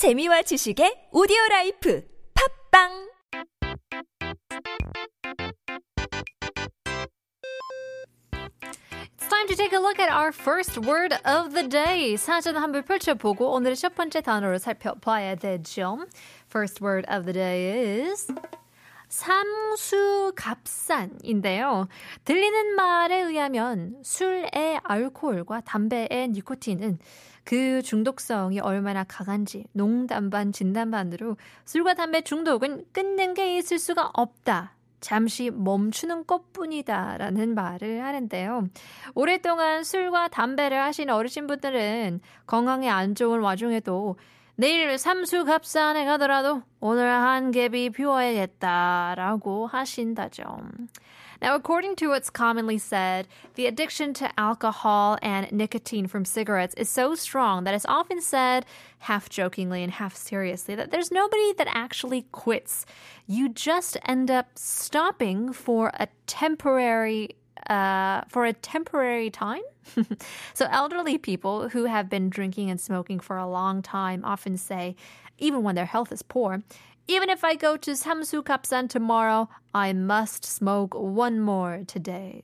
재미와 지식의 오디오 라이프 팝빵 It's time to take a look at our first word of the day. 사전 한번 펼쳐보고 오늘의 첫 번째 단어를 살펴봐야 되죠. First word of the day is 삼수갑산인데요. 들리는 말에 의하면 술의 알코올과 담배의 니코틴은 그 중독성이 얼마나 강한지 농담 반 진담 반으로 술과 담배 중독은 끊는 게 있을 수가 없다. 잠시 멈추는 것뿐이다 라는 말을 하는데요. 오랫동안 술과 담배를 하신 어르신분들은 건강에 안 좋은 와중에도 내일 삼수갑산에 가더라도 오늘 한 갭이 비워야겠다라고 하신다죠. Now, according to what's commonly said, the addiction to alcohol and nicotine from cigarettes is so strong that it's often said, half jokingly and half seriously, that there's nobody that actually quits. You just end up stopping for a temporary uh, for a temporary time. so, elderly people who have been drinking and smoking for a long time often say, even when their health is poor, even if I go to Samsu Kapsan tomorrow, I must smoke one more today.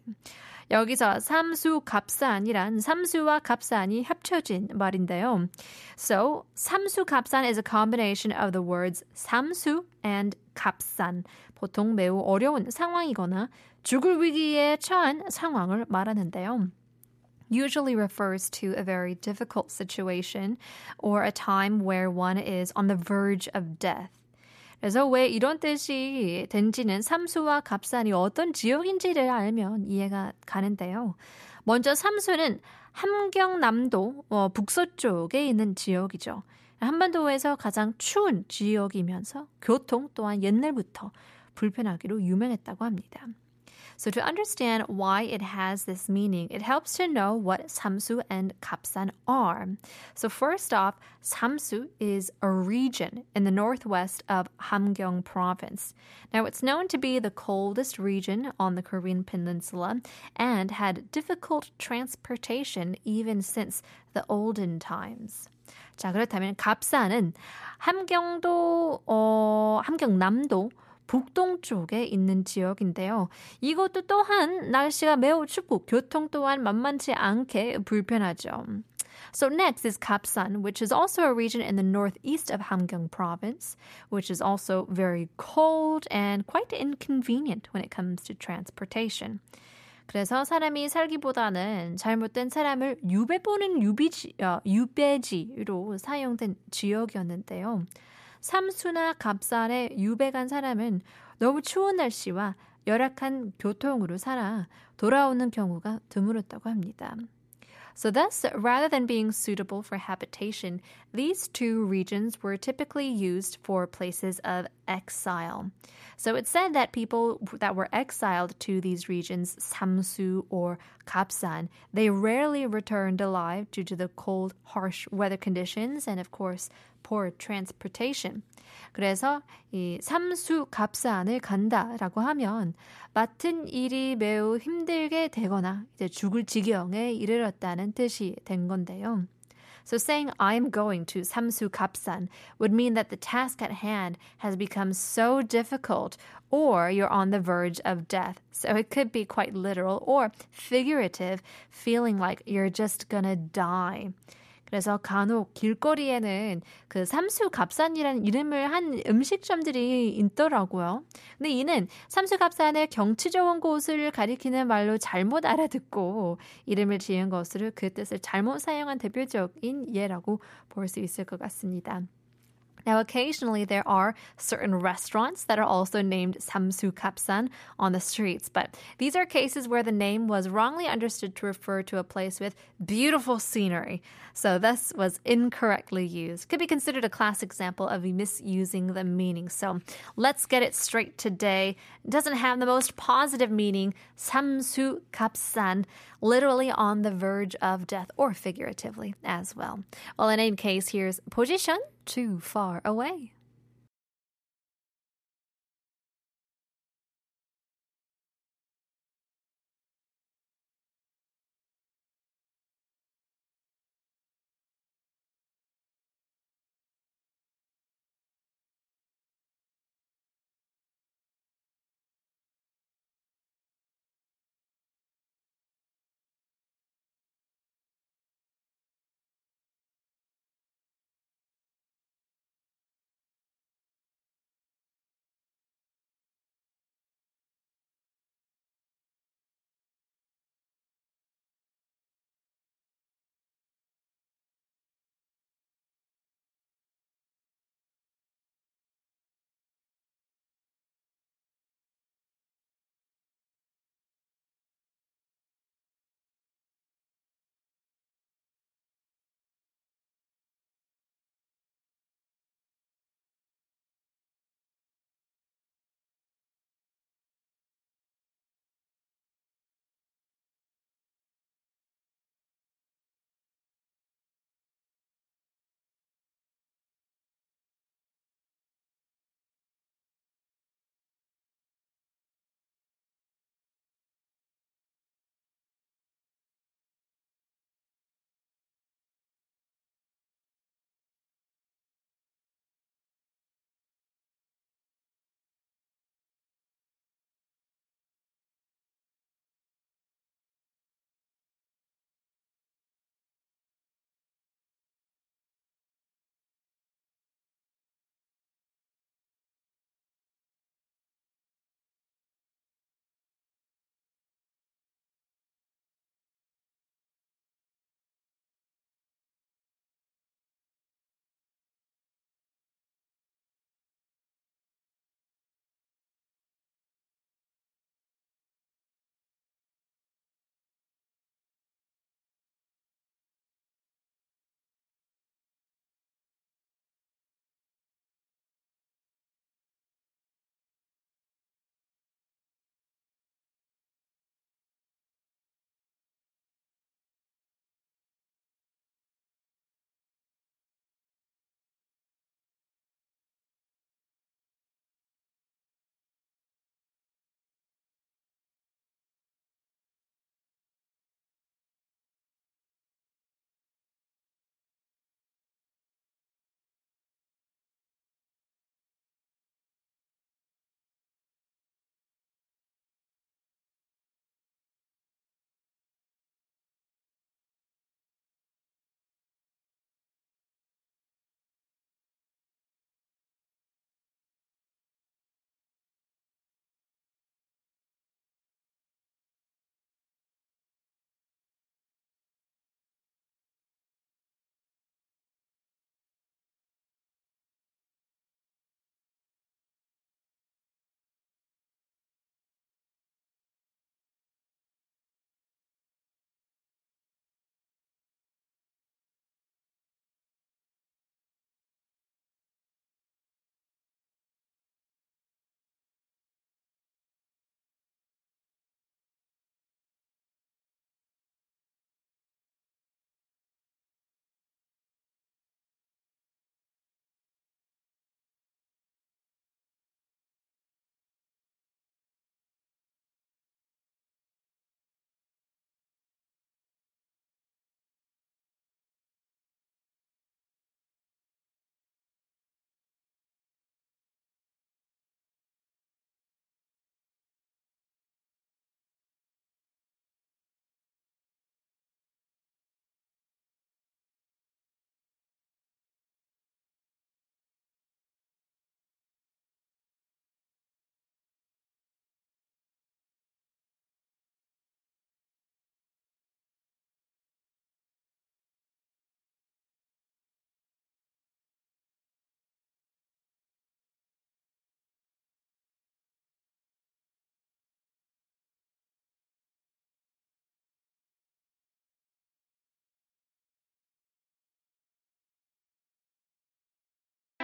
여기서 삼수 갑산이란 삼수와 갑산이 합쳐진 말인데요. So, 삼수 갑산 is a combination of the words 삼수 and 갑산. 보통 매우 어려운 상황이거나 죽을 위기에 처한 상황을 말하는데요. usually refers to a very difficult situation or a time where one is on the verge of death. 그래서 왜 이런 뜻이 된지는 삼수와 갑산이 어떤 지역인지를 알면 이해가 가는데요. 먼저 삼수는 함경남도 어, 북서쪽에 있는 지역이죠. 한반도에서 가장 추운 지역이면서 교통 또한 옛날부터 불편하기로 유명했다고 합니다. So to understand why it has this meaning, it helps to know what Samsu and Kapsan are. So first off, Samsu is a region in the northwest of Hamgyong province. Now it's known to be the coldest region on the Korean peninsula and had difficult transportation even since the olden times. 자, 그렇다면 갑산은 함경도 어 함경남도 북동쪽에 있는 지역인데요. 이것도 또한 날씨가 매우 춥고 교통 또한 만만치 않게 불편하죠. So next is Kapsan, which is also a region in the northeast of Hamgyong province, which is also very cold and quite inconvenient when it comes to transportation. 그래서 사람이 살기보다는 잘못된 사람을 유배 보는 유비지, 어, 유배지로 사용된 지역이었는데요. 삼수나 갑산에 유배간 사람은 너무 추운 날씨와 열악한 교통으로 살아 돌아오는 경우가 드물었다고 합니다. So thus, rather than being suitable for habitation, these two regions were typically used for places of exile. So it's said that people that were exiled to these regions, Samsu or Kapsan, they rarely returned alive due to the cold, harsh weather conditions and, of course, support transportation. 그래서 이 삼수 갑산을 간다라고 하면 맡은 일이 매우 힘들게 되거나 이제 죽을 지경에 이르렀다는 뜻이 된 건데요. So saying I'm going to Samsu Kapsan would mean that the task at hand has become so difficult or you're on the verge of death. So it could be quite literal or figurative, feeling like you're just gonna die. 그래서 간혹 길거리에는 그 삼수갑산이라는 이름을 한 음식점들이 있더라고요. 근데 이는 삼수갑산의 경치 좋은 곳을 가리키는 말로 잘못 알아듣고 이름을 지은 것으로 그 뜻을 잘못 사용한 대표적인 예라고 볼 수 있을 것 같습니다. Now, occasionally there are certain restaurants that are also named Samsu Kapsan on the streets, but these are cases where the name was wrongly understood to refer to a place with beautiful scenery. So this was incorrectly used. Could be considered a classic example of misusing the meaning. So let's get it straight today. It doesn't have the most positive meaning. Samsu Kapsan, literally on the verge of death, or figuratively as well. Well, in any case, here's position too far away.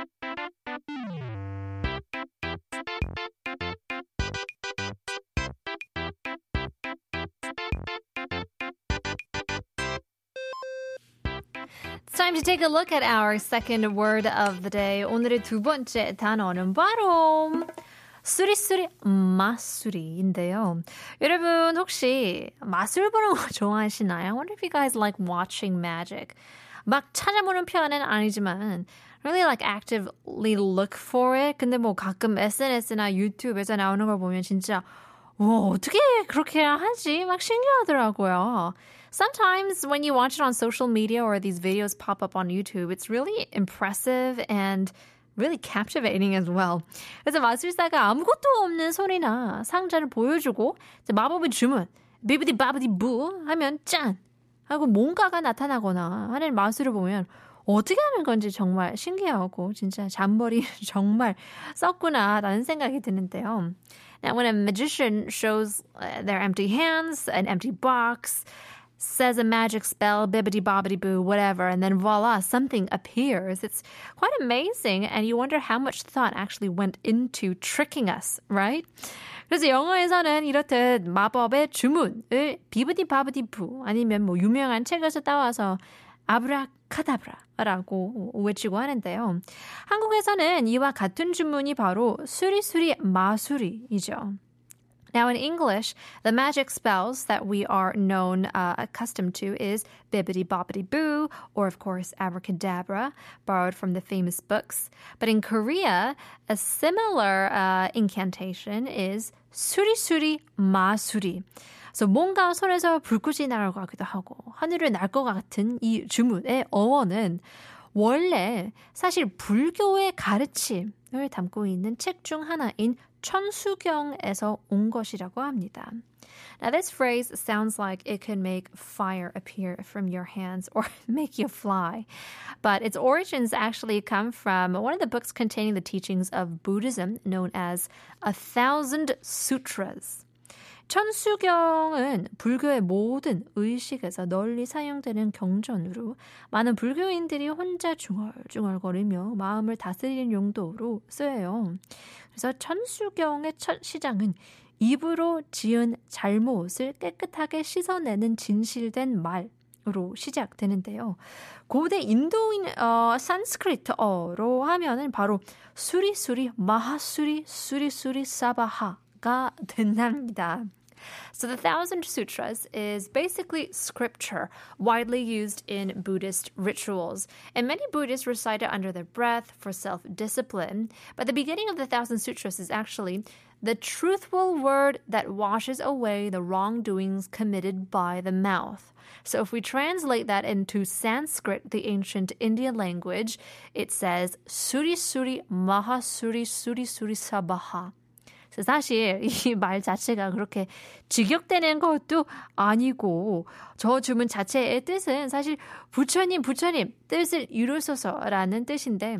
It's time to take a look at our second word of the day. 오늘의 두 번째 단어는 바로 수리수리 마수리인데요. 여러분 혹시 마술 보는 거 좋아하시나요? I wonder if you guys like watching magic. 막 찾아보는 편은 아니지만 really like actively look for it. 근데 뭐 가끔 SNS나 유튜브에서 나오는 걸 보면 진짜 와 어떻게 그렇게 하지? 막 신기하더라고요. Sometimes when you watch it on social media or these videos pop up on YouTube, it's really impressive and really captivating as well. 그래서 마술사가 아무것도 없는 소리나 상자를 보여주고 마법의 주문 비비디 바비디 부 하면 짠 하고 뭔가가 나타나거나 하는 마술을 보면 어떻게 하는 건지 정말 신기하고 진짜 잔머리 정말 썼구나라는 생각이 드는데요. Now, when a magician shows their empty hands, an empty box, says a magic spell, bibbidi bobbidi boo, whatever, and then voila, something appears. It's quite amazing, and you wonder how much thought actually went into tricking us, right? 그래서 영어에서는 이렇듯 마법의 주문을 비브디 바브디 부 아니면 뭐 유명한 책에서 따와서 아브라카다브라라고 외치고 하는데요. 한국에서는 이와 같은 주문이 바로 수리수리 마수리이죠. Now, in English, the magic spells that we are known, uh, accustomed to is bibbidi bobbidi boo, or of course, abracadabra, borrowed from the famous books. But in Korea, a similar uh, incantation is suri suri ma suri. So 뭔가 손에서 불꽃이 날아가기도 하고 하늘을 날 것 같은 이 주문의 어원은 원래 사실 불교의 가르침을 담고 있는 책 중 하나인 천수경에서 온 것이라고 합니다. Now, this phrase sounds like it could make fire appear from your hands or make you fly. But its origins actually come from one of the books containing the teachings of Buddhism known as A Thousand Sutras. 천수경은 불교의 모든 의식에서 널리 사용되는 경전으로 많은 불교인들이 혼자 중얼중얼거리며 마음을 다스리는 용도로 쓰여요. 그래서 천수경의 첫 시장은 입으로 지은 잘못을 깨끗하게 씻어내는 진실된 말. 으로 시작되는데요. 고대 인도인 어, 산스크리트어로 하면은 바로 수리수리 마하수리 수리수리 사바하 가 된답니다. So the Thousand Sutras is basically scripture widely used in Buddhist rituals, and many Buddhists recite it under their breath for self discipline. But the beginning of the Thousand Sutras is actually the truthful word that washes away the wrongdoings committed by the mouth. So if we translate that into Sanskrit, the ancient Indian language, it says Suri Suri Maha Suri Suri Suri Sabaha. 사실 이 말 자체가 그렇게 직역되는 것도 아니고 저 주문 자체의 뜻은 사실 부처님 부처님 뜻을 이루소서라는 뜻인데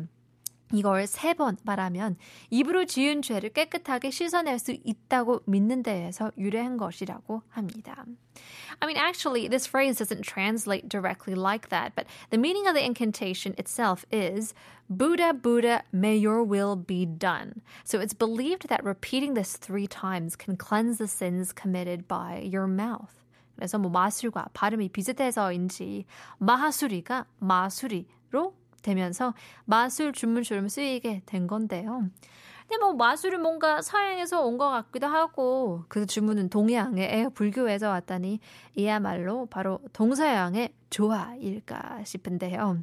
이걸 세 번 말하면 입으로 지은 죄를 깨끗하게 씻어낼 수 있다고 믿는 데에서 유래한 것이라고 합니다. I mean, actually, this phrase doesn't translate directly like that, but the meaning of the incantation itself is Buddha, Buddha, may your will be done. So it's believed that repeating this three times can cleanse the sins committed by your mouth. 그래서 뭐 마술과 발음이 비슷해서인지 마하수리가 마수리로 되면서 마술 주문처럼 쓰이게 된 건데요. 근데 뭐 마술은 뭔가 서양에서 온 것 같기도 하고 그 주문은 동양의 불교에서 왔다니 이야말로 바로 동서양의 조화일까 싶은데요.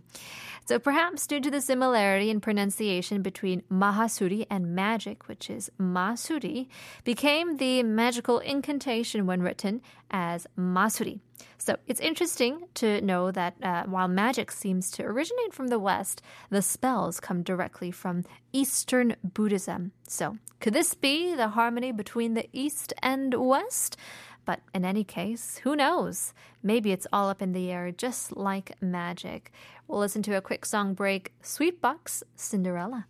So perhaps due to the similarity in pronunciation between Mahasuri and magic, which is Masuri, became the magical incantation when written as Masuri. So it's interesting to know that uh, while magic seems to originate from the West, the spells come directly from Eastern Buddhism. So could this be the harmony between the East and West? But in any case, who knows? Maybe it's all up in the air, just like magic. We'll listen to a quick song break Sweetbox Cinderella.